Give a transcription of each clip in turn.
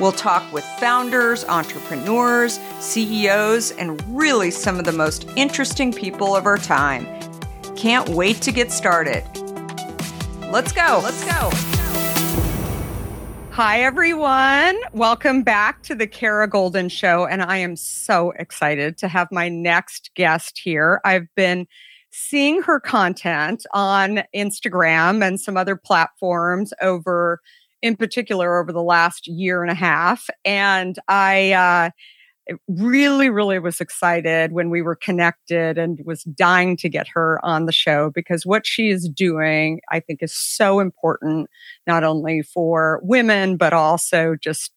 We'll talk with founders, entrepreneurs, CEOs, and really some of the most interesting people of our time. Can't wait to get started. Let's go. Let's go. Hi, everyone. Welcome back to the Kara Goldin Show. And I am so excited to have my next guest here. I've been seeing her content on Instagram and some other platforms over, in particular, over the last year and a half. And I, uh, really, really was excited when we were connected and was dying to get her on the show because what she is doing, I think, is so important, not only for women, but also just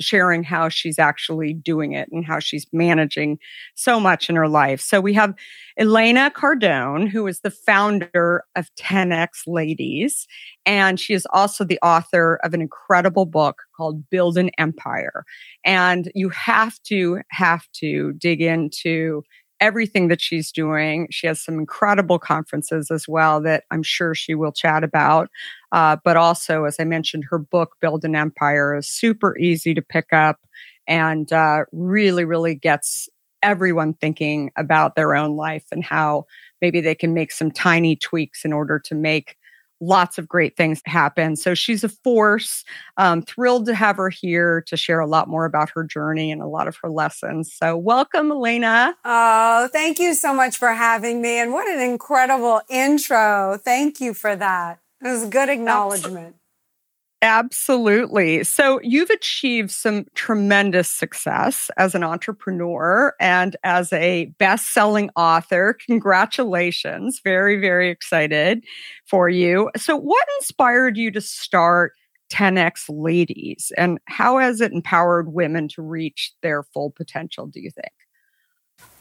sharing how she's actually doing it and how she's managing so much in her life. So we have Elena Cardone, who is the founder of 10X Ladies, and she is also the author of an incredible book called Build an Empire. And you have to have to dig into everything that she's doing. She has some incredible conferences as well that I'm sure she will chat about. Uh, but also, as I mentioned, her book, Build an Empire, is super easy to pick up and uh, really, really gets everyone thinking about their own life and how maybe they can make some tiny tweaks in order to make lots of great things happen. So she's a force. Um, thrilled to have her here to share a lot more about her journey and a lot of her lessons. So welcome, Elena. Oh, thank you so much for having me. And what an incredible intro. Thank you for that. It was a good acknowledgement. Absolutely. So you've achieved some tremendous success as an entrepreneur and as a best-selling author. Congratulations. Very, very excited for you. So what inspired you to start 10X Ladies and how has it empowered women to reach their full potential, do you think?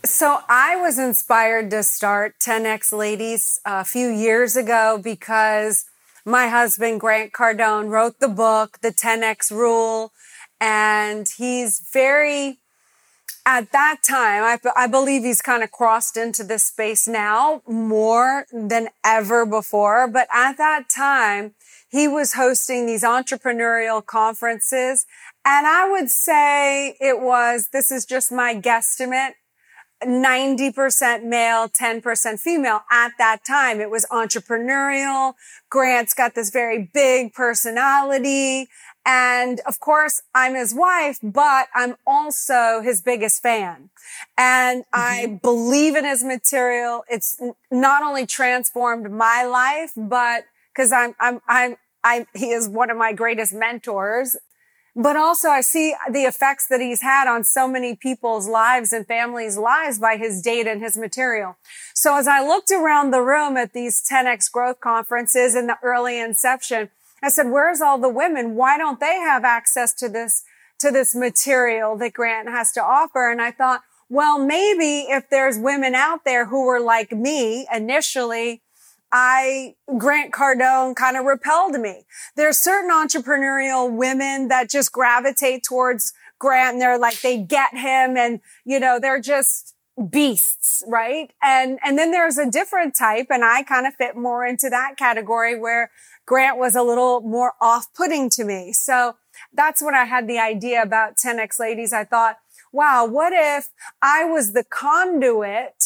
So I was inspired to start 10X Ladies a few years ago because my husband, Grant Cardone, wrote the book, The 10X Rule. And he's very, at that time, I, I believe he's kind of crossed into this space now more than ever before. But at that time, he was hosting these entrepreneurial conferences. And I would say it was, this is just my guesstimate, 90% male, 10% female at that time. It was entrepreneurial. Grant's got this very big personality. And of course, I'm his wife, but I'm also his biggest fan. And mm-hmm. I believe in his material. It's not only transformed my life, but because I'm, I'm, I'm, I, he is one of my greatest mentors but also I see the effects that he's had on so many people's lives and families' lives by his data and his material. So as I looked around the room at these 10X growth conferences in the early inception, I said, where's all the women? Why don't they have access to this, to this material that Grant has to offer? And I thought, well, maybe if there's women out there who were like me initially, I, Grant Cardone kind of repelled me. There's certain entrepreneurial women that just gravitate towards Grant and they're like, they get him and, you know, they're just beasts, right? And, and then there's a different type and I kind of fit more into that category where Grant was a little more off-putting to me. So that's when I had the idea about 10X ladies. I thought, wow, what if I was the conduit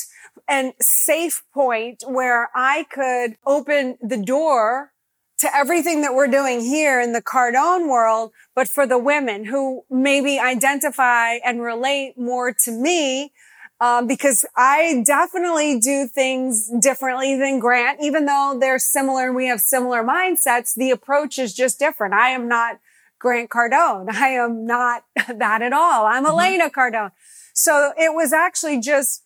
and safe point where I could open the door to everything that we're doing here in the Cardone world, but for the women who maybe identify and relate more to me, um, because I definitely do things differently than Grant, even though they're similar and we have similar mindsets. The approach is just different. I am not Grant Cardone. I am not that at all. I'm mm-hmm. Elena Cardone. So it was actually just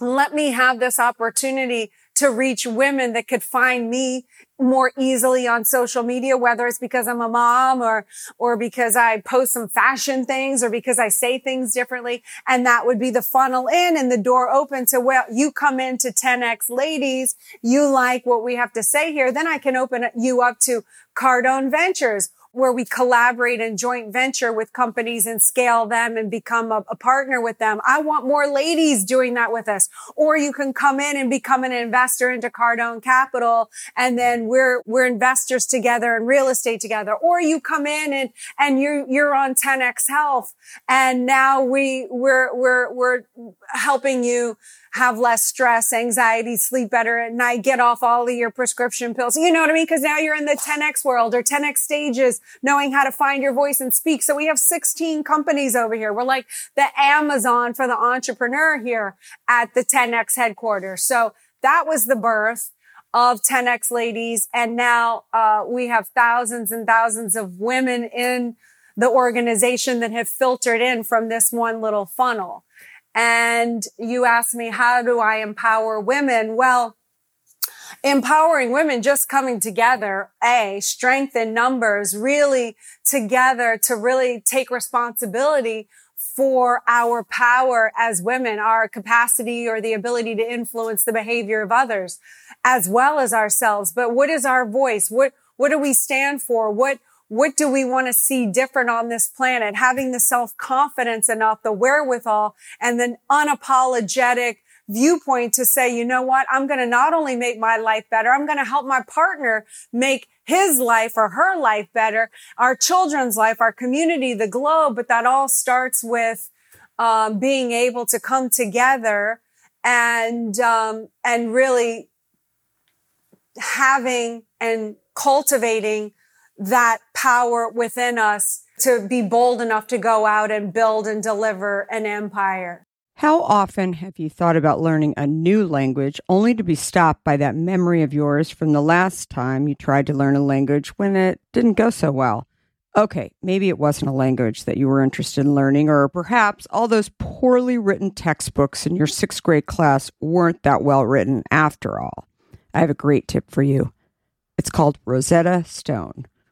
let me have this opportunity to reach women that could find me more easily on social media, whether it's because I'm a mom or, or because I post some fashion things or because I say things differently. And that would be the funnel in and the door open to, well, you come into 10X ladies. You like what we have to say here. Then I can open you up to Cardone Ventures where we collaborate and joint venture with companies and scale them and become a, a, partner with them. I want more ladies doing that with us. Or you can come in and become an investor into Cardone Capital. And then we're, we're investors together and real estate together. Or you come in and, and you're, you're on 10X Health. And now we, we're, we're, we're helping you have less stress, anxiety, sleep better at night, get off all of your prescription pills. You know what I mean? Cause now you're in the 10X world or 10X stages, knowing how to find your voice and speak. So we have 16 companies over here. We're like the Amazon for the entrepreneur here at the 10X headquarters. So that was the birth of 10X ladies. And now, uh, we have thousands and thousands of women in the organization that have filtered in from this one little funnel. And you asked me, how do I empower women? Well, empowering women just coming together, A, strength in numbers, really together to really take responsibility for our power as women, our capacity or the ability to influence the behavior of others as well as ourselves. But what is our voice? What, what do we stand for? What, what do we want to see different on this planet? Having the self confidence enough, the wherewithal and the unapologetic viewpoint to say, you know what? I'm going to not only make my life better, I'm going to help my partner make his life or her life better, our children's life, our community, the globe. But that all starts with um, being able to come together and um, and really having and cultivating that power within us to be bold enough to go out and build and deliver an empire. How often have you thought about learning a new language only to be stopped by that memory of yours from the last time you tried to learn a language when it didn't go so well? Okay, maybe it wasn't a language that you were interested in learning, or perhaps all those poorly written textbooks in your sixth grade class weren't that well written after all. I have a great tip for you. It's called Rosetta Stone.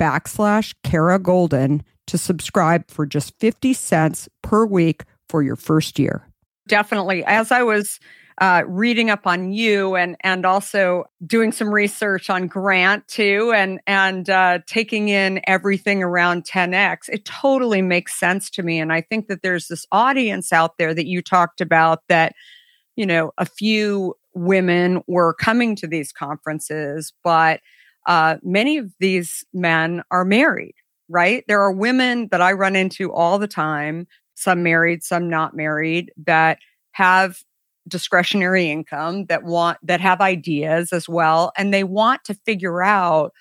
backslash Kara Goldin to subscribe for just 50 cents per week for your first year. Definitely. As I was uh, reading up on you and and also doing some research on Grant too, and and uh, taking in everything around 10x, it totally makes sense to me. And I think that there's this audience out there that you talked about that, you know, a few women were coming to these conferences, but uh, many of these men are married, right? There are women that I run into all the time, some married, some not married, that have discretionary income that want that have ideas as well and they want to figure out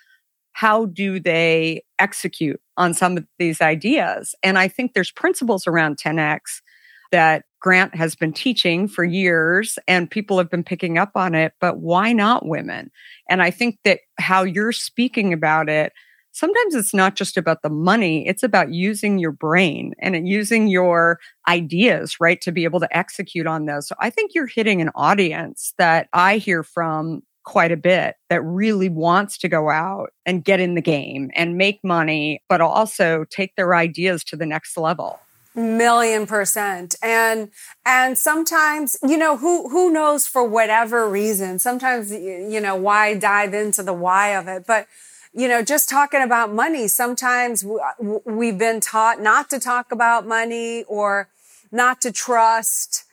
how do they execute on some of these ideas and i think there's principles around 10x that Grant has been teaching for years and people have been picking up on it, but why not women? And I think that how you're speaking about it, sometimes it's not just about the money, it's about using your brain and using your ideas, right, to be able to execute on those. So I think you're hitting an audience that I hear from quite a bit that really wants to go out and get in the game and make money, but also take their ideas to the next level million percent. And and sometimes you know who who knows for whatever reason? Sometimes you know why dive into the why of it? But you know just talking about money sometimes we've been taught not to talk about money or not to trust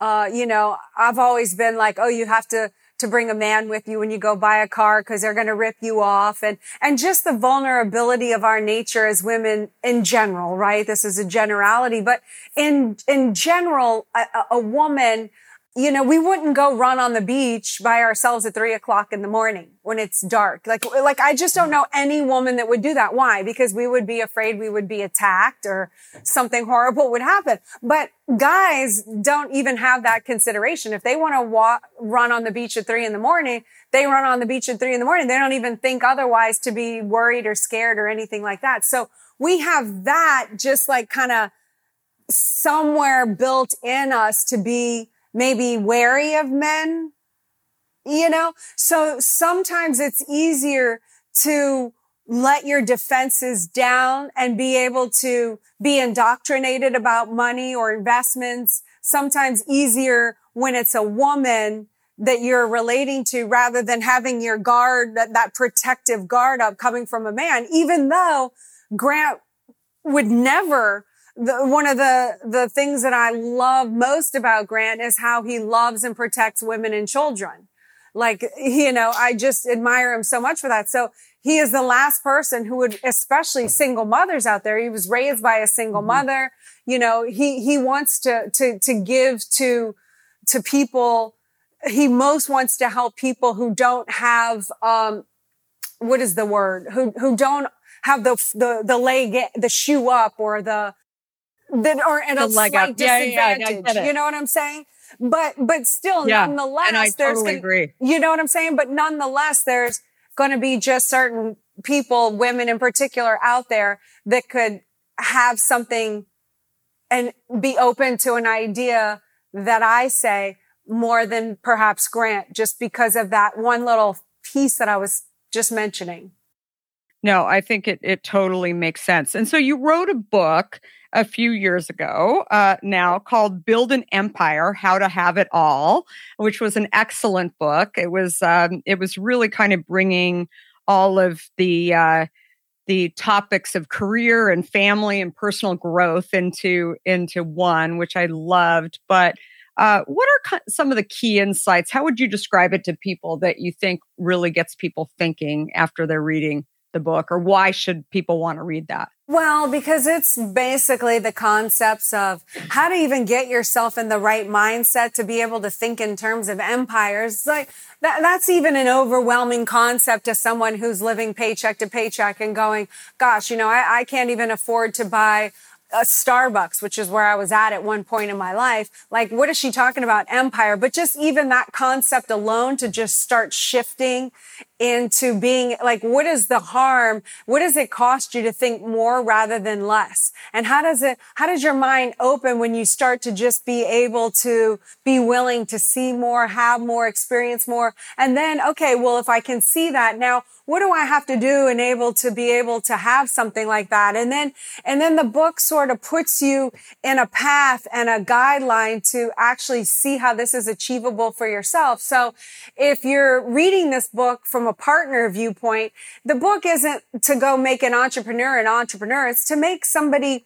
uh, you know i've always been like oh you have to to bring a man with you when you go buy a car because they're going to rip you off and, and just the vulnerability of our nature as women in general, right? This is a generality, but in, in general, a, a woman, you know, we wouldn't go run on the beach by ourselves at three o'clock in the morning when it's dark. Like, like I just don't know any woman that would do that. Why? Because we would be afraid we would be attacked or something horrible would happen. But guys don't even have that consideration. If they want to walk, run on the beach at three in the morning, they run on the beach at three in the morning. They don't even think otherwise to be worried or scared or anything like that. So we have that just like kind of somewhere built in us to be maybe wary of men, you know? So sometimes it's easier to let your defenses down and be able to be indoctrinated about money or investments. Sometimes easier when it's a woman that you're relating to rather than having your guard, that, that protective guard up coming from a man, even though Grant would never the, one of the, the things that I love most about Grant is how he loves and protects women and children. Like, you know, I just admire him so much for that. So he is the last person who would, especially single mothers out there. He was raised by a single mm-hmm. mother. You know, he, he wants to, to, to give to, to people. He most wants to help people who don't have, um, what is the word? Who, who don't have the, the, the leg, the shoe up or the, that are at a slight up. disadvantage. Yeah, yeah, you know what I'm saying? But, but still, nonetheless, and I there's, totally agree. you know what I'm saying? But nonetheless, there's going to be just certain people, women in particular out there that could have something and be open to an idea that I say more than perhaps Grant, just because of that one little piece that I was just mentioning. No, I think it, it totally makes sense. And so you wrote a book a few years ago uh, now called Build an Empire: How to Have It All, which was an excellent book. It was um, it was really kind of bringing all of the uh, the topics of career and family and personal growth into into one, which I loved. But uh, what are some of the key insights? How would you describe it to people that you think really gets people thinking after they're reading the book, or why should people want to read that? Well, because it's basically the concepts of how to even get yourself in the right mindset to be able to think in terms of empires. Like that, that's even an overwhelming concept to someone who's living paycheck to paycheck and going, gosh, you know, I, I can't even afford to buy a Starbucks, which is where I was at at one point in my life. Like, what is she talking about? Empire. But just even that concept alone to just start shifting into being like, what is the harm? What does it cost you to think more rather than less? And how does it, how does your mind open when you start to just be able to be willing to see more, have more, experience more? And then, okay, well, if I can see that now, what do I have to do and able to be able to have something like that? And then, and then the book sort of puts you in a path and a guideline to actually see how this is achievable for yourself. So if you're reading this book from a partner viewpoint, the book isn't to go make an entrepreneur an entrepreneur. It's to make somebody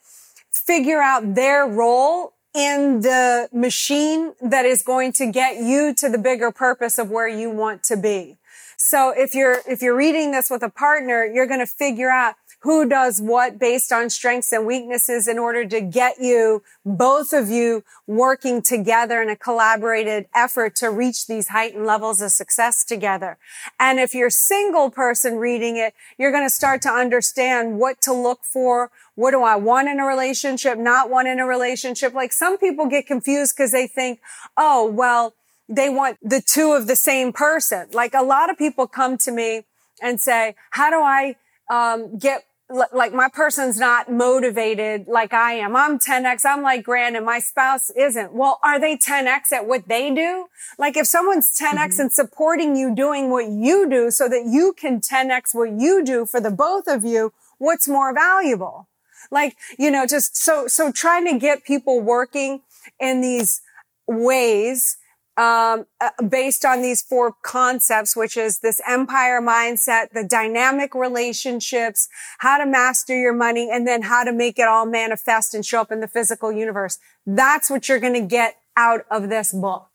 figure out their role in the machine that is going to get you to the bigger purpose of where you want to be. So if you're, if you're reading this with a partner, you're going to figure out who does what based on strengths and weaknesses in order to get you, both of you working together in a collaborated effort to reach these heightened levels of success together. And if you're single person reading it, you're going to start to understand what to look for. What do I want in a relationship? Not want in a relationship? Like some people get confused because they think, oh, well, they want the two of the same person. Like a lot of people come to me and say, how do I um, get like my person's not motivated like I am. I'm 10x. I'm like Grant and my spouse isn't. Well, are they 10x at what they do? Like if someone's 10x mm-hmm. and supporting you doing what you do so that you can 10x what you do for the both of you, what's more valuable? Like, you know, just so, so trying to get people working in these ways um, uh, based on these four concepts, which is this empire mindset, the dynamic relationships, how to master your money, and then how to make it all manifest and show up in the physical universe. That's what you're going to get out of this book.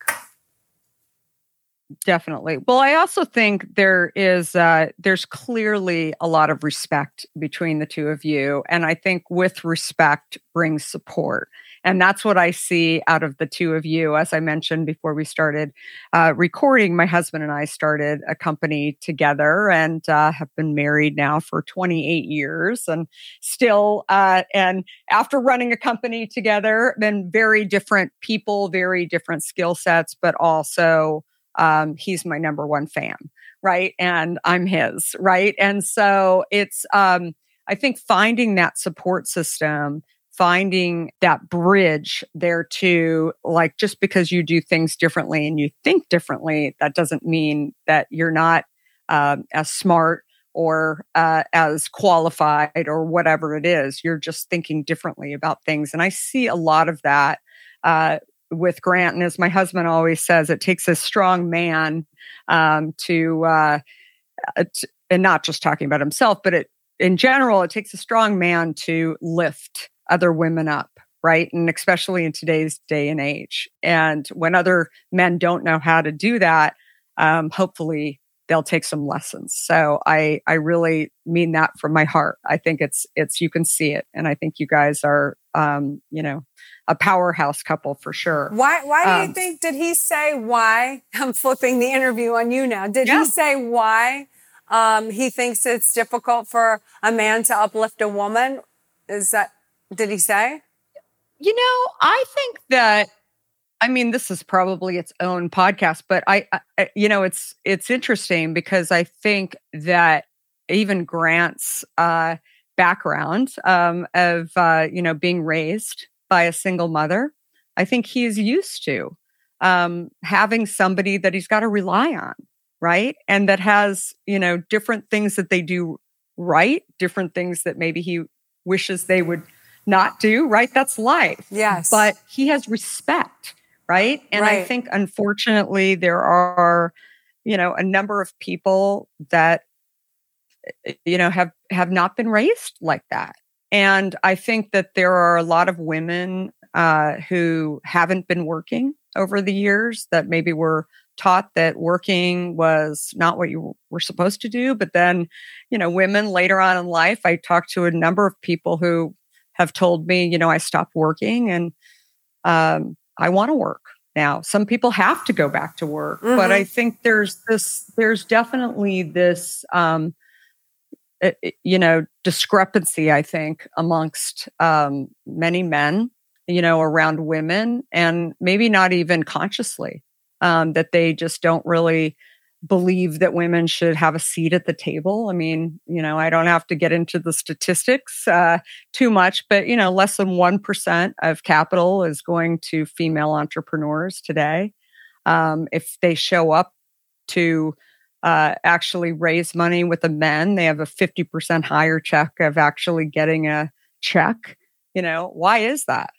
Definitely. Well, I also think there is uh, there's clearly a lot of respect between the two of you, and I think with respect brings support. And that's what I see out of the two of you. As I mentioned before we started uh, recording, my husband and I started a company together and uh, have been married now for 28 years and still, uh, and after running a company together, been very different people, very different skill sets, but also um, he's my number one fan, right? And I'm his, right? And so it's, um, I think finding that support system finding that bridge there to like just because you do things differently and you think differently that doesn't mean that you're not uh, as smart or uh, as qualified or whatever it is you're just thinking differently about things and i see a lot of that uh, with Grant. And as my husband always says, it takes a strong man um, to, uh, to, and not just talking about himself, but it in general, it takes a strong man to lift other women up right? And especially in today's day and age. And when other men don't know how to do that, um, hopefully they'll take some lessons. So I I really mean that from my heart. I think it's it's you can see it, and I think you guys are um, you know a powerhouse couple for sure. Why why do um, you think did he say why? I'm flipping the interview on you now. Did yeah. he say why um, he thinks it's difficult for a man to uplift a woman? Is that did he say? You know, I think that I mean, this is probably its own podcast, but I, I, you know, it's it's interesting because I think that even Grant's uh, background um, of uh, you know being raised by a single mother, I think he's used to um, having somebody that he's got to rely on, right, and that has you know different things that they do right, different things that maybe he wishes they would not do, right? That's life. Yes. But he has respect, right? And right. I think unfortunately there are, you know, a number of people that you know have have not been raised like that. And I think that there are a lot of women uh, who haven't been working over the years that maybe were taught that working was not what you were supposed to do. But then, you know, women later on in life, I talked to a number of people who have told me, you know, I stopped working and um, I want to work now. Some people have to go back to work, mm-hmm. but I think there's this, there's definitely this, um, it, eh, eh, you know, discrepancy, I think, amongst um, many men, you know, around women and maybe not even consciously, um, that they just don't really believe that women should have a seat at the table. I mean, you know, I don't have to get into the statistics uh, too much, but, you know, less than 1% of capital is going to female entrepreneurs today. Um, if they show up to uh, actually raise money with the men, they have a 50% higher check of actually getting a check. You know, why is that?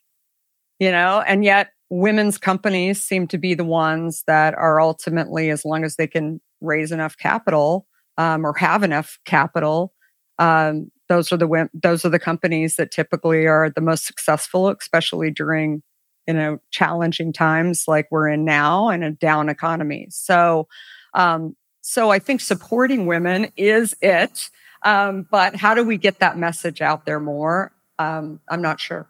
You know, and yet women's companies seem to be the ones that are ultimately, as long as they can raise enough capital um, or have enough capital, um, those are the those are the companies that typically are the most successful, especially during you know challenging times like we're in now and a down economy. So, um, so I think supporting women is it. Um, but how do we get that message out there more? Um, I'm not sure.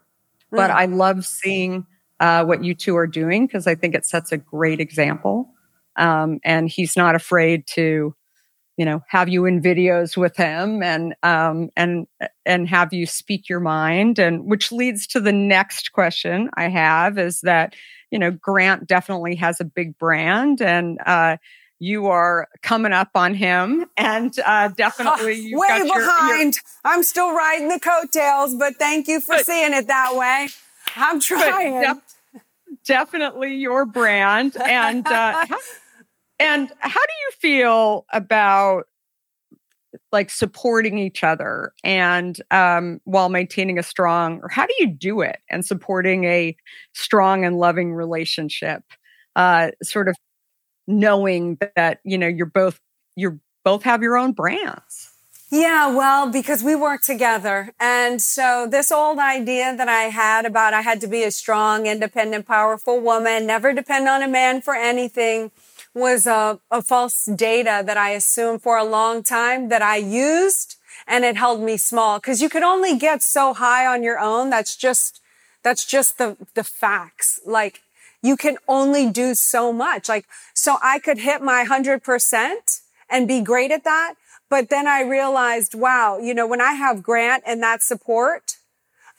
But hmm. I love seeing uh, what you two are doing because I think it sets a great example. Um, and he's not afraid to, you know, have you in videos with him and um, and and have you speak your mind. And which leads to the next question I have is that you know Grant definitely has a big brand and. Uh, you are coming up on him and uh, definitely you way behind. Your, I'm still riding the coattails, but thank you for but, seeing it that way. I'm trying. Def- definitely your brand. And uh, how, and how do you feel about like supporting each other and um, while maintaining a strong or how do you do it and supporting a strong and loving relationship uh, sort of knowing that you know you're both you're both have your own brands yeah, well, because we work together. And so this old idea that I had about I had to be a strong, independent, powerful woman, never depend on a man for anything was a, a false data that I assumed for a long time that I used and it held me small because you could only get so high on your own. That's just, that's just the, the facts. Like you can only do so much. Like, so I could hit my hundred percent and be great at that but then I realized, wow, you know, when I have Grant and that support,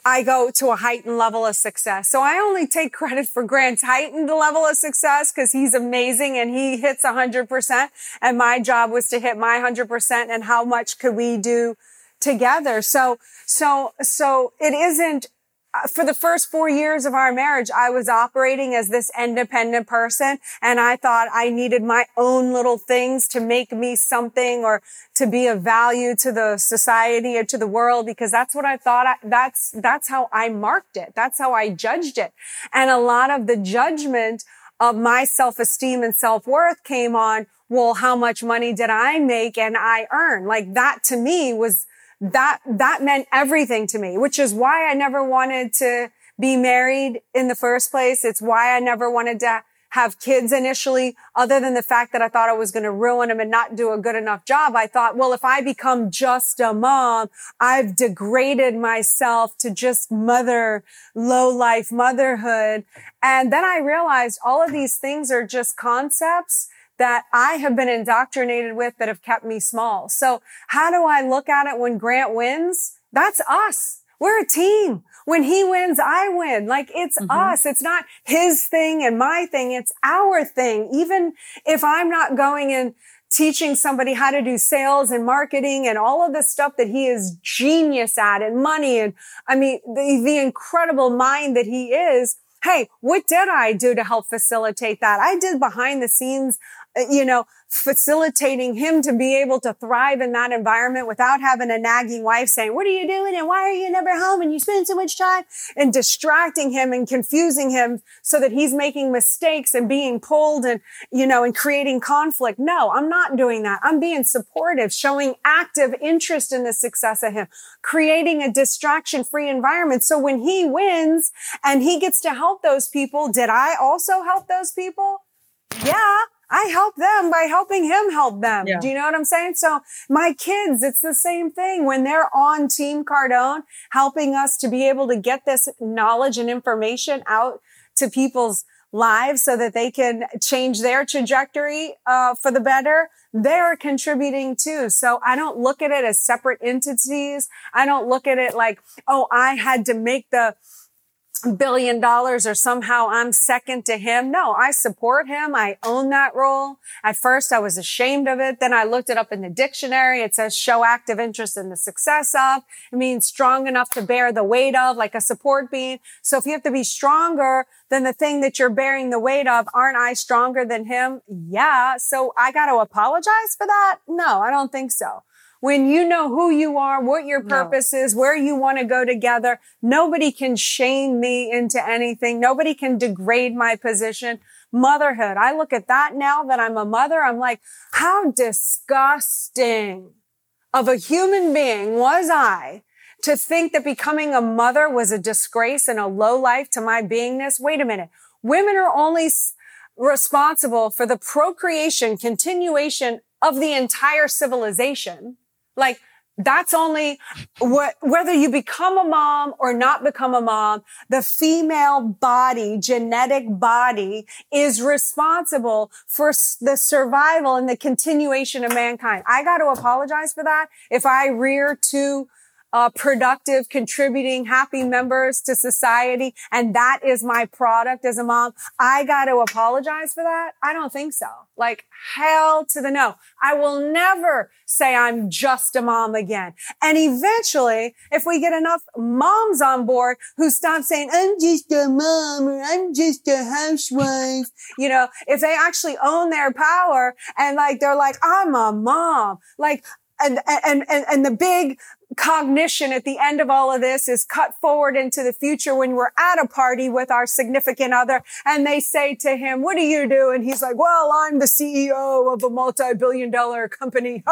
I go to a heightened level of success. So I only take credit for Grant's heightened level of success because he's amazing and he hits 100%. And my job was to hit my 100% and how much could we do together? So, so, so it isn't Uh, for the first four years of our marriage, I was operating as this independent person. And I thought I needed my own little things to make me something or to be of value to the society or to the world because that's what I thought. I, that's, that's how I marked it. That's how I judged it. And a lot of the judgment of my self-esteem and self-worth came on, well, how much money did I make and I earn? Like that to me was that, that meant everything to me, which is why I never wanted to be married in the first place. It's why I never wanted to have kids initially, other than the fact that I thought I was going to ruin them and not do a good enough job. I thought, well, if I become just a mom, I've degraded myself to just mother, low life motherhood. And then I realized all of these things are just concepts that I have been indoctrinated with that have kept me small. So how do I look at it when Grant wins? That's us. We're a team. When he wins, I win. Like it's mm-hmm. us. It's not his thing and my thing. It's our thing. Even if I'm not going and teaching somebody how to do sales and marketing and all of the stuff that he is genius at and money. And I mean, the, the incredible mind that he is. Hey, what did I do to help facilitate that? I did behind the scenes Uh, you know, facilitating him to be able to thrive in that environment without having a nagging wife saying, what are you doing? And why are you never home? And you spend so much time and distracting him and confusing him so that he's making mistakes and being pulled and, you know, and creating conflict. No, I'm not doing that. I'm being supportive, showing active interest in the success of him, creating a distraction free environment. So when he wins and he gets to help those people, did I also help those people? Yeah. I help them by helping him help them. Yeah. Do you know what I'm saying? So my kids, it's the same thing when they're on Team Cardone, helping us to be able to get this knowledge and information out to people's lives so that they can change their trajectory uh, for the better. They're contributing too. So I don't look at it as separate entities. I don't look at it like, oh, I had to make the billion dollars or somehow I'm second to him. No, I support him. I own that role. At first I was ashamed of it. Then I looked it up in the dictionary. It says show active interest in the success of. It means strong enough to bear the weight of, like a support beam. So if you have to be stronger than the thing that you're bearing the weight of, aren't I stronger than him? Yeah. So I got to apologize for that? No, I don't think so when you know who you are, what your purpose no. is, where you want to go together, nobody can shame me into anything. Nobody can degrade my position. Motherhood. I look at that now that I'm a mother. I'm like, how disgusting of a human being was I to think that becoming a mother was a disgrace and a low life to my beingness. Wait a minute. Women are only responsible for the procreation, continuation of the entire civilization. Like that's only what, whether you become a mom or not become a mom, the female body, genetic body is responsible for the survival and the continuation of mankind. I got to apologize for that. If I rear two uh, productive, contributing, happy members to society. And that is my product as a mom. I got to apologize for that. I don't think so. Like hell to the no. I will never say I'm just a mom again. And eventually, if we get enough moms on board who stop saying, I'm just a mom or I'm just a housewife, you know, if they actually own their power and like, they're like, I'm a mom, like, and, and, and, and the big cognition at the end of all of this is cut forward into the future when we're at a party with our significant other and they say to him, what do you do? And he's like, well, I'm the CEO of a multi-billion dollar company.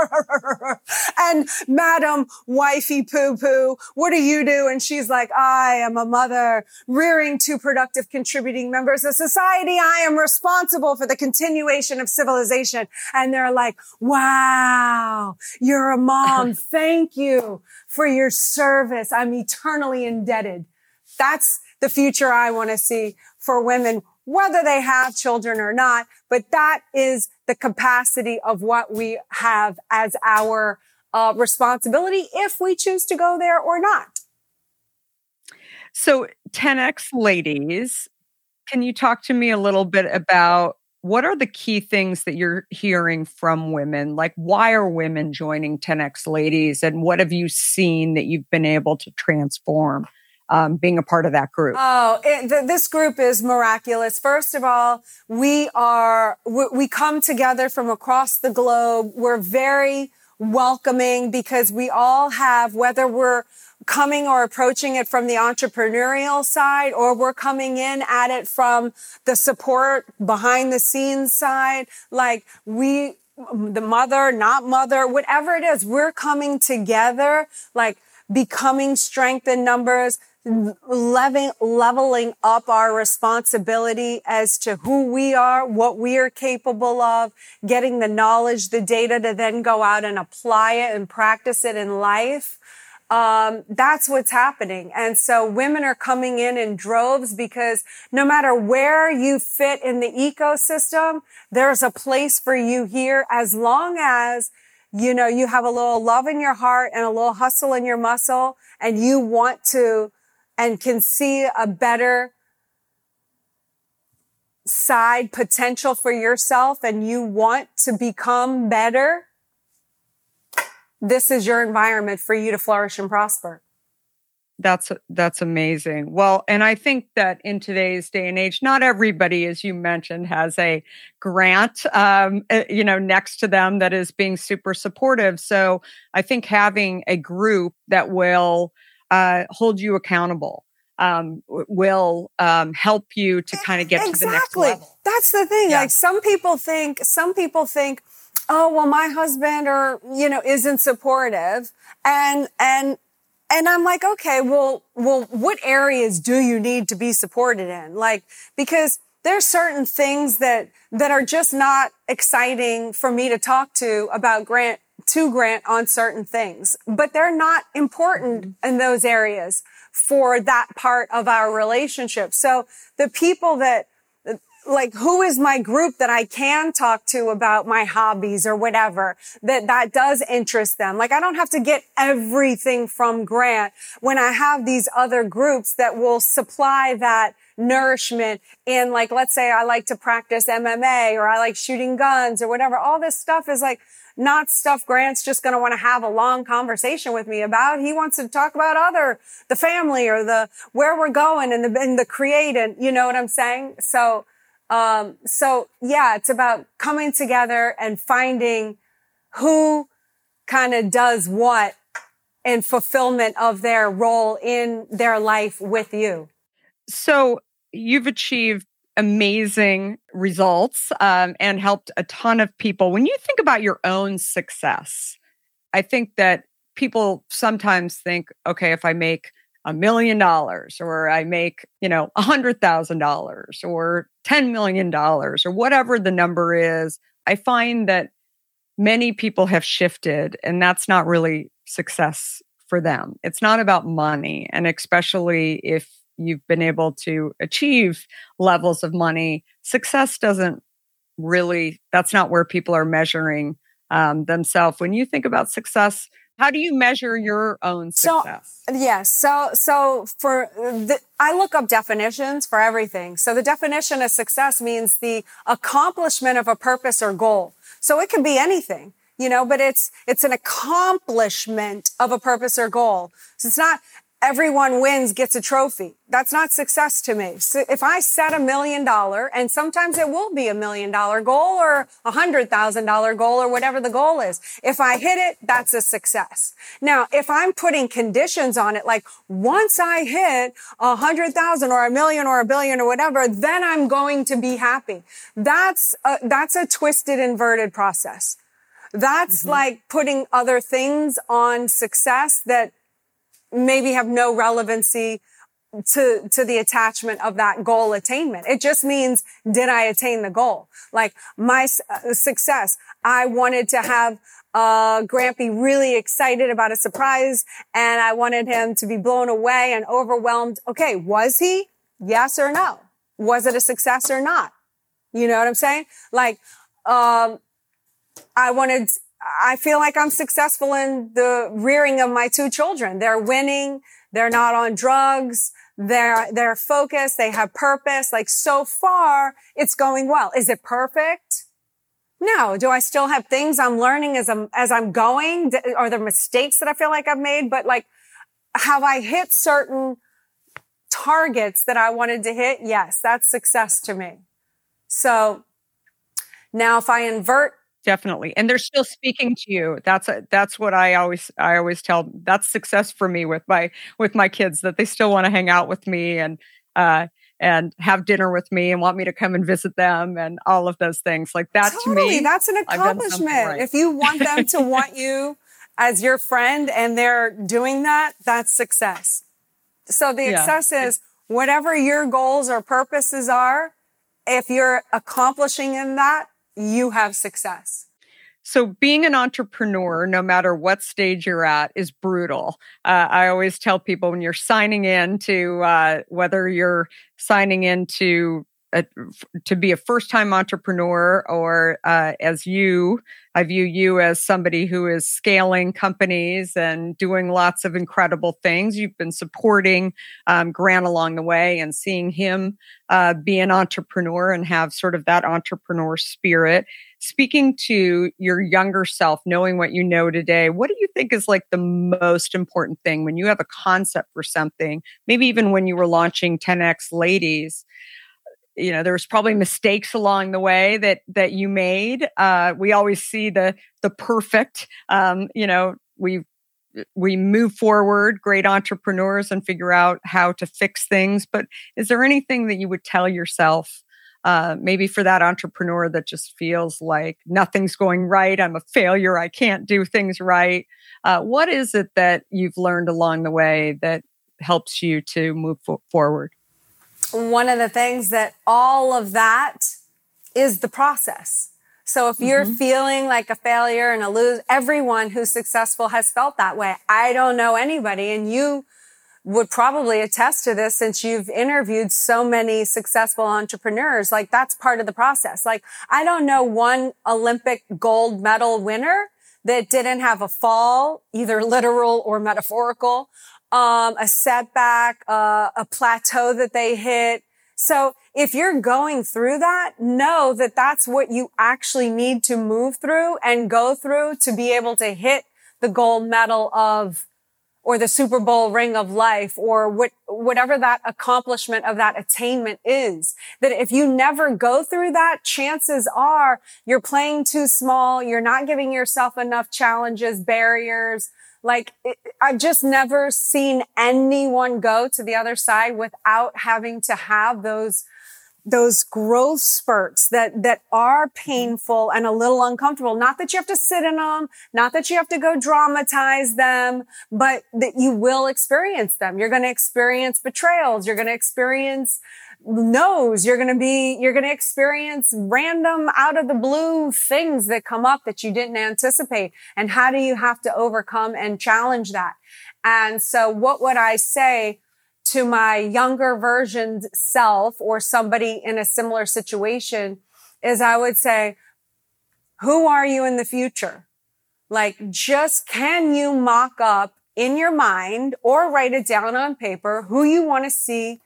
and Madam Wifey Poo Poo, what do you do? And she's like, I am a mother rearing two productive contributing members of society. I am responsible for the continuation of civilization. And they're like, wow, you're a mom. Thank you for your service. I'm eternally indebted. That's the future I want to see for women, whether they have children or not. But that is the capacity of what we have as our uh, responsibility if we choose to go there or not. So, 10X ladies, can you talk to me a little bit about what are the key things that you're hearing from women? Like, why are women joining 10X Ladies? And what have you seen that you've been able to transform um, being a part of that group? Oh, it, th- this group is miraculous. First of all, we are, we, we come together from across the globe. We're very welcoming because we all have, whether we're coming or approaching it from the entrepreneurial side or we're coming in at it from the support behind the scenes side. Like we, the mother, not mother, whatever it is, we're coming together, like becoming strength in numbers, leveling, leveling up our responsibility as to who we are, what we are capable of, getting the knowledge, the data to then go out and apply it and practice it in life. Um, that's what's happening. And so women are coming in in droves because no matter where you fit in the ecosystem, there's a place for you here as long as you know, you have a little love in your heart and a little hustle in your muscle and you want to and can see a better side potential for yourself and you want to become better, this is your environment for you to flourish and prosper. That's that's amazing. Well, and I think that in today's day and age, not everybody, as you mentioned, has a Grant, um, eh, you know, next to them that is being super supportive. So I think having a group that will uh, hold you accountable um, will um, help you to kind of get exactly. to the next level. That's the thing. Yeah. Like some people think, some people think, oh well, my husband or you know isn't supportive, and and and I'm like, okay, well, well, what areas do you need to be supported in? Like, because there's certain things that that are just not exciting for me to talk to about Grant to Grant on certain things, but they're not important mm-hmm. in those areas for that part of our relationship. So the people that like who is my group that I can talk to about my hobbies or whatever that that does interest them. Like I don't have to get everything from Grant when I have these other groups that will supply that nourishment in like let's say I like to practice MMA or I like shooting guns or whatever. All this stuff is like not stuff Grant's just going to want to have a long conversation with me about. He wants to talk about other, the family or the, where we're going and the, and the and you know what I'm saying? So, um, so yeah, it's about coming together and finding who kind of does what in fulfillment of their role in their life with you. So you've achieved amazing results um, and helped a ton of people. When you think about your own success, I think that people sometimes think, okay, if I make a million dollars or I make, you know, a hundred thousand dollars or $10 million or whatever the number is, I find that many people have shifted and that's not really success for them. It's not about money. And especially if you've been able to achieve levels of money, success doesn't really, that's not where people are measuring um, themselves. When you think about success, how do you measure your own success? So, yes. So, so for the, I look up definitions for everything. So the definition of success means the accomplishment of a purpose or goal. So it can be anything, you know, but it's, it's an accomplishment of a purpose or goal. So it's not, everyone wins gets a trophy. That's not success to me. So if I set a million dollar, and sometimes it will be a million dollar goal or a hundred thousand dollar goal or whatever the goal is. If I hit it, that's a success. Now, if I'm putting conditions on it, like once I hit a hundred thousand or a million or a billion or whatever, then I'm going to be happy. That's a, that's a twisted, inverted process. That's mm-hmm. like putting other things on success that maybe have no relevancy to, to the attachment of that goal attainment. It just means, did I attain the goal? Like my uh, success. I wanted to have uh, be really excited about a surprise and I wanted him to be blown away and overwhelmed. Okay. Was he? Yes or no? Was it a success or not? You know what I'm saying? Like, um, I wanted I feel like I'm successful in the rearing of my two children. They're winning. They're not on drugs. They're, they're focused. They have purpose. Like so far, it's going well. Is it perfect? No. Do I still have things I'm learning as I'm, as I'm going? Are there mistakes that I feel like I've made? But like, have I hit certain targets that I wanted to hit, yes, that's success to me. So now if I invert definitely and they're still speaking to you that's a, that's what i always i always tell that's success for me with my with my kids that they still want to hang out with me and uh and have dinner with me and want me to come and visit them and all of those things like that totally, to me that's an accomplishment right. if you want them to want you as your friend and they're doing that that's success so the yeah. success is whatever your goals or purposes are if you're accomplishing in that you have success. So, being an entrepreneur, no matter what stage you're at, is brutal. Uh, I always tell people when you're signing in to uh, whether you're signing into a, to be a first time entrepreneur or uh, as you, I view you as somebody who is scaling companies and doing lots of incredible things. You've been supporting um, Grant along the way and seeing him uh, be an entrepreneur and have sort of that entrepreneur spirit. Speaking to your younger self, knowing what you know today, what do you think is like the most important thing when you have a concept for something? Maybe even when you were launching 10x Ladies you know there's probably mistakes along the way that that you made uh, we always see the the perfect um, you know we we move forward great entrepreneurs and figure out how to fix things but is there anything that you would tell yourself uh, maybe for that entrepreneur that just feels like nothing's going right i'm a failure i can't do things right? Uh, what is it that you've learned along the way that helps you to move fo- forward one of the things that all of that is the process. So if you're mm-hmm. feeling like a failure and a lose, everyone who's successful has felt that way. I don't know anybody and you would probably attest to this since you've interviewed so many successful entrepreneurs. Like that's part of the process. Like I don't know one Olympic gold medal winner that didn't have a fall, either literal or metaphorical, um, a setback, uh, a plateau that they hit. So if you're going through that, know that that's what you actually need to move through and go through to be able to hit the gold medal of or the Super Bowl ring of life or what, whatever that accomplishment of that attainment is. That if you never go through that, chances are you're playing too small. You're not giving yourself enough challenges, barriers, like it, I've just never seen anyone go to the other side without having to have those those growth spurts that that are mm-hmm. painful and a little uncomfortable. Not that you have to sit in them not that you have to go dramatize them but that you will experience them. You're going to experience betrayals. You're going to experience knows you're going to be, you're going to experience random out of the blue things that come up that you didn't anticipate. And how do you have to overcome and challenge that? And so what would I say to my younger version self or somebody in a similar situation is I would say, who are you in the future? Like just can you mock up in your mind or write it down on paper who you want to see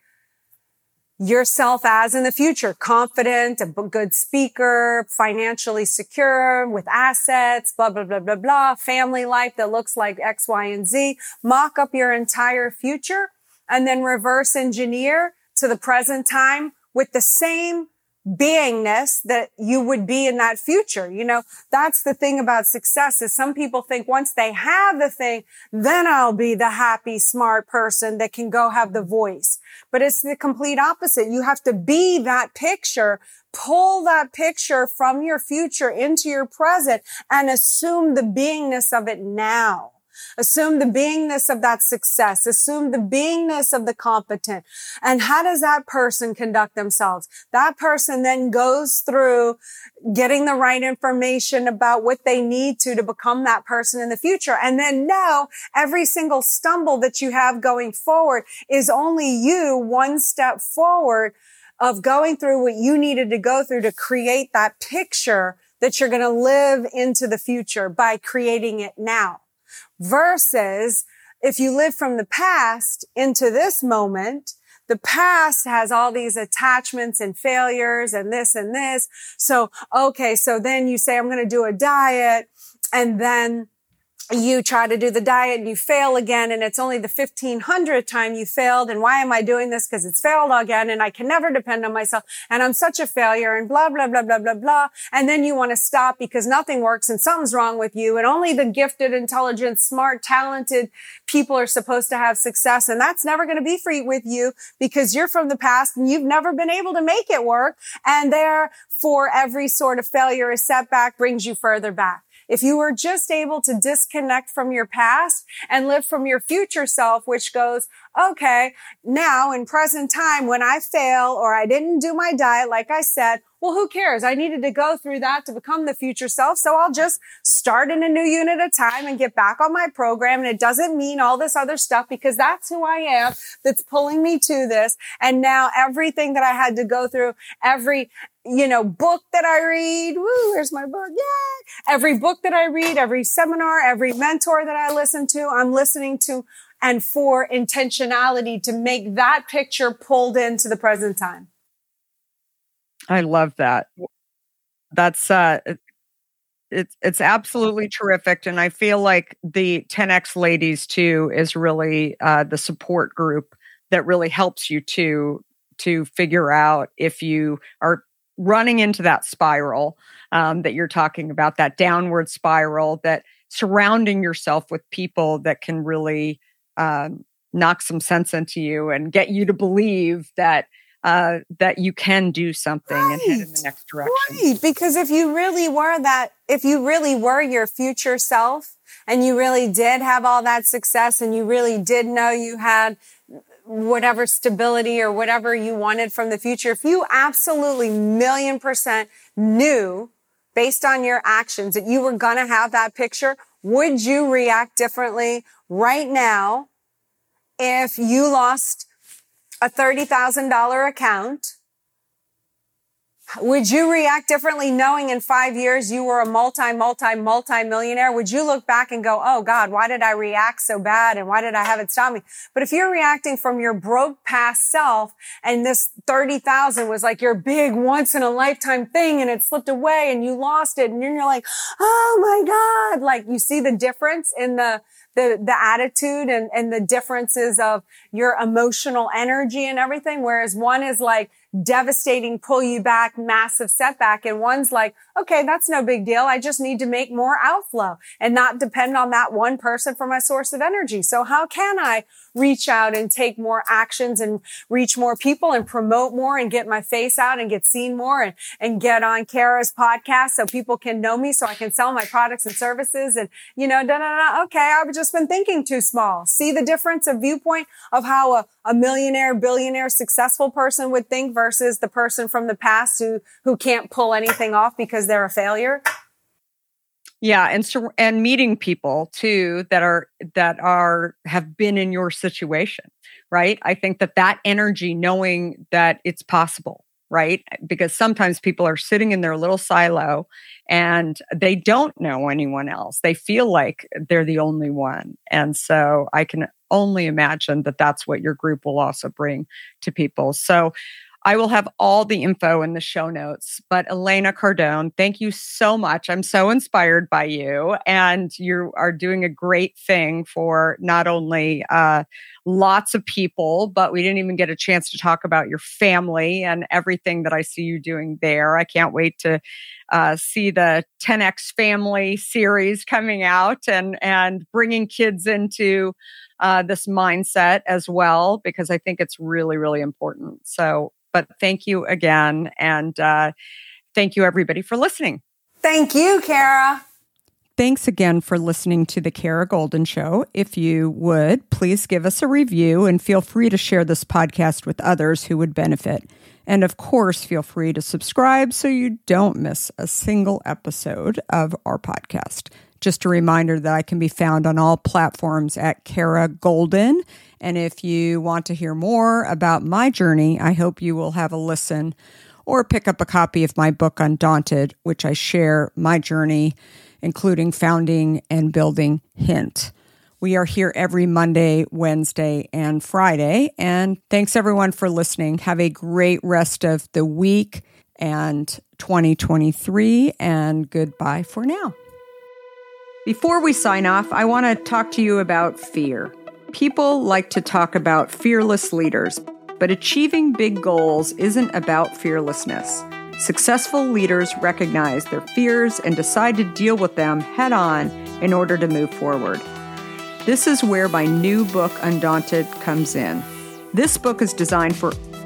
yourself as in the future, confident, a good speaker, financially secure with assets, blah, blah, blah, blah, blah, family life that looks like X, Y, and Z. Mock up your entire future and then reverse engineer to the present time with the same beingness that you would be in that future. You know, that's the thing about success is some people think once they have the thing, then I'll be the happy, smart person that can go have the voice. But it's the complete opposite. You have to be that picture, pull that picture from your future into your present and assume the beingness of it now. Assume the beingness of that success. Assume the beingness of the competent. And how does that person conduct themselves? That person then goes through getting the right information about what they need to to become that person in the future. And then know every single stumble that you have going forward is only you one step forward of going through what you needed to go through to create that picture that you're going to live into the future by creating it now versus if you live from the past into this moment, the past has all these attachments and failures and this and this. So, okay. So then you say, I'm going to do a diet and then you try to do the diet and you fail again and it's only the 1500th time you failed and why am I doing this? Cause it's failed again and I can never depend on myself and I'm such a failure and blah, blah, blah, blah, blah, blah. And then you want to stop because nothing works and something's wrong with you and only the gifted, intelligent, smart, talented people are supposed to have success. And that's never going to be free with you because you're from the past and you've never been able to make it work. And therefore every sort of failure or setback brings you further back. If you were just able to disconnect from your past and live from your future self, which goes, okay, now in present time, when I fail or I didn't do my diet, like I said, well, who cares? I needed to go through that to become the future self. So I'll just start in a new unit a time and get back on my program. And it doesn't mean all this other stuff because that's who I am that's pulling me to this. And now everything that I had to go through, every, you know, book that I read. Woo, here's my book. Yeah. Every book that I read, every seminar, every mentor that I listen to, I'm listening to and for intentionality to make that picture pulled into the present time. I love that. That's uh it's it's absolutely terrific and I feel like the 10x ladies too is really uh the support group that really helps you to to figure out if you are running into that spiral um, that you're talking about, that downward spiral, that surrounding yourself with people that can really um, knock some sense into you and get you to believe that uh, that you can do something right. and head in the next direction. Right, because if you really were that, if you really were your future self, and you really did have all that success, and you really did know you had whatever stability or whatever you wanted from the future, if you absolutely million percent knew based on your actions that you were going to have that picture, would you react differently right now if you lost a $30,000 account would you react differently knowing in five years you were a multi, multi, multi millionaire? Would you look back and go, Oh God, why did I react so bad? And why did I have it stop me? But if you're reacting from your broke past self and this 30,000 was like your big once in a lifetime thing and it slipped away and you lost it and you're like, Oh my God. Like you see the difference in the, the, the attitude and, and the differences of your emotional energy and everything. Whereas one is like, devastating, pull you back, massive setback. And one's like, okay, that's no big deal. I just need to make more outflow and not depend on that one person for my source of energy. So how can I reach out and take more actions and reach more people and promote more and get my face out and get seen more and, and get on Kara's podcast so people can know me so I can sell my products and services and, you know, da, da, da. Okay. I've just been thinking too small. See the difference of viewpoint of how a, a millionaire, billionaire, successful person would think versus the person from the past who, who can't pull anything off because they're a failure. Yeah, and and meeting people too that are that are have been in your situation, right? I think that that energy knowing that it's possible, right? Because sometimes people are sitting in their little silo and they don't know anyone else. They feel like they're the only one. And so I can only imagine that that's what your group will also bring to people. So I will have all the info in the show notes. But Elena Cardone, thank you so much. I'm so inspired by you, and you are doing a great thing for not only uh, lots of people, but we didn't even get a chance to talk about your family and everything that I see you doing there. I can't wait to uh, see the 10x family series coming out and and bringing kids into uh, this mindset as well because I think it's really really important. So but thank you again. And uh, thank you, everybody, for listening. Thank you, Kara. Thanks again for listening to The Kara Goldin Show. If you would, please give us a review and feel free to share this podcast with others who would benefit. And of course, feel free to subscribe so you don't miss a single episode of our podcast. Just a reminder that I can be found on all platforms at Kara Goldin. And if you want to hear more about my journey, I hope you will have a listen or pick up a copy of my book, Undaunted, which I share my journey, including founding and building Hint. We are here every Monday, Wednesday, and Friday. And thanks everyone for listening. Have a great rest of the week and 2023, and goodbye for now. Before we sign off, I want to talk to you about fear. People like to talk about fearless leaders, but achieving big goals isn't about fearlessness. Successful leaders recognize their fears and decide to deal with them head on in order to move forward. This is where my new book, Undaunted, comes in. This book is designed for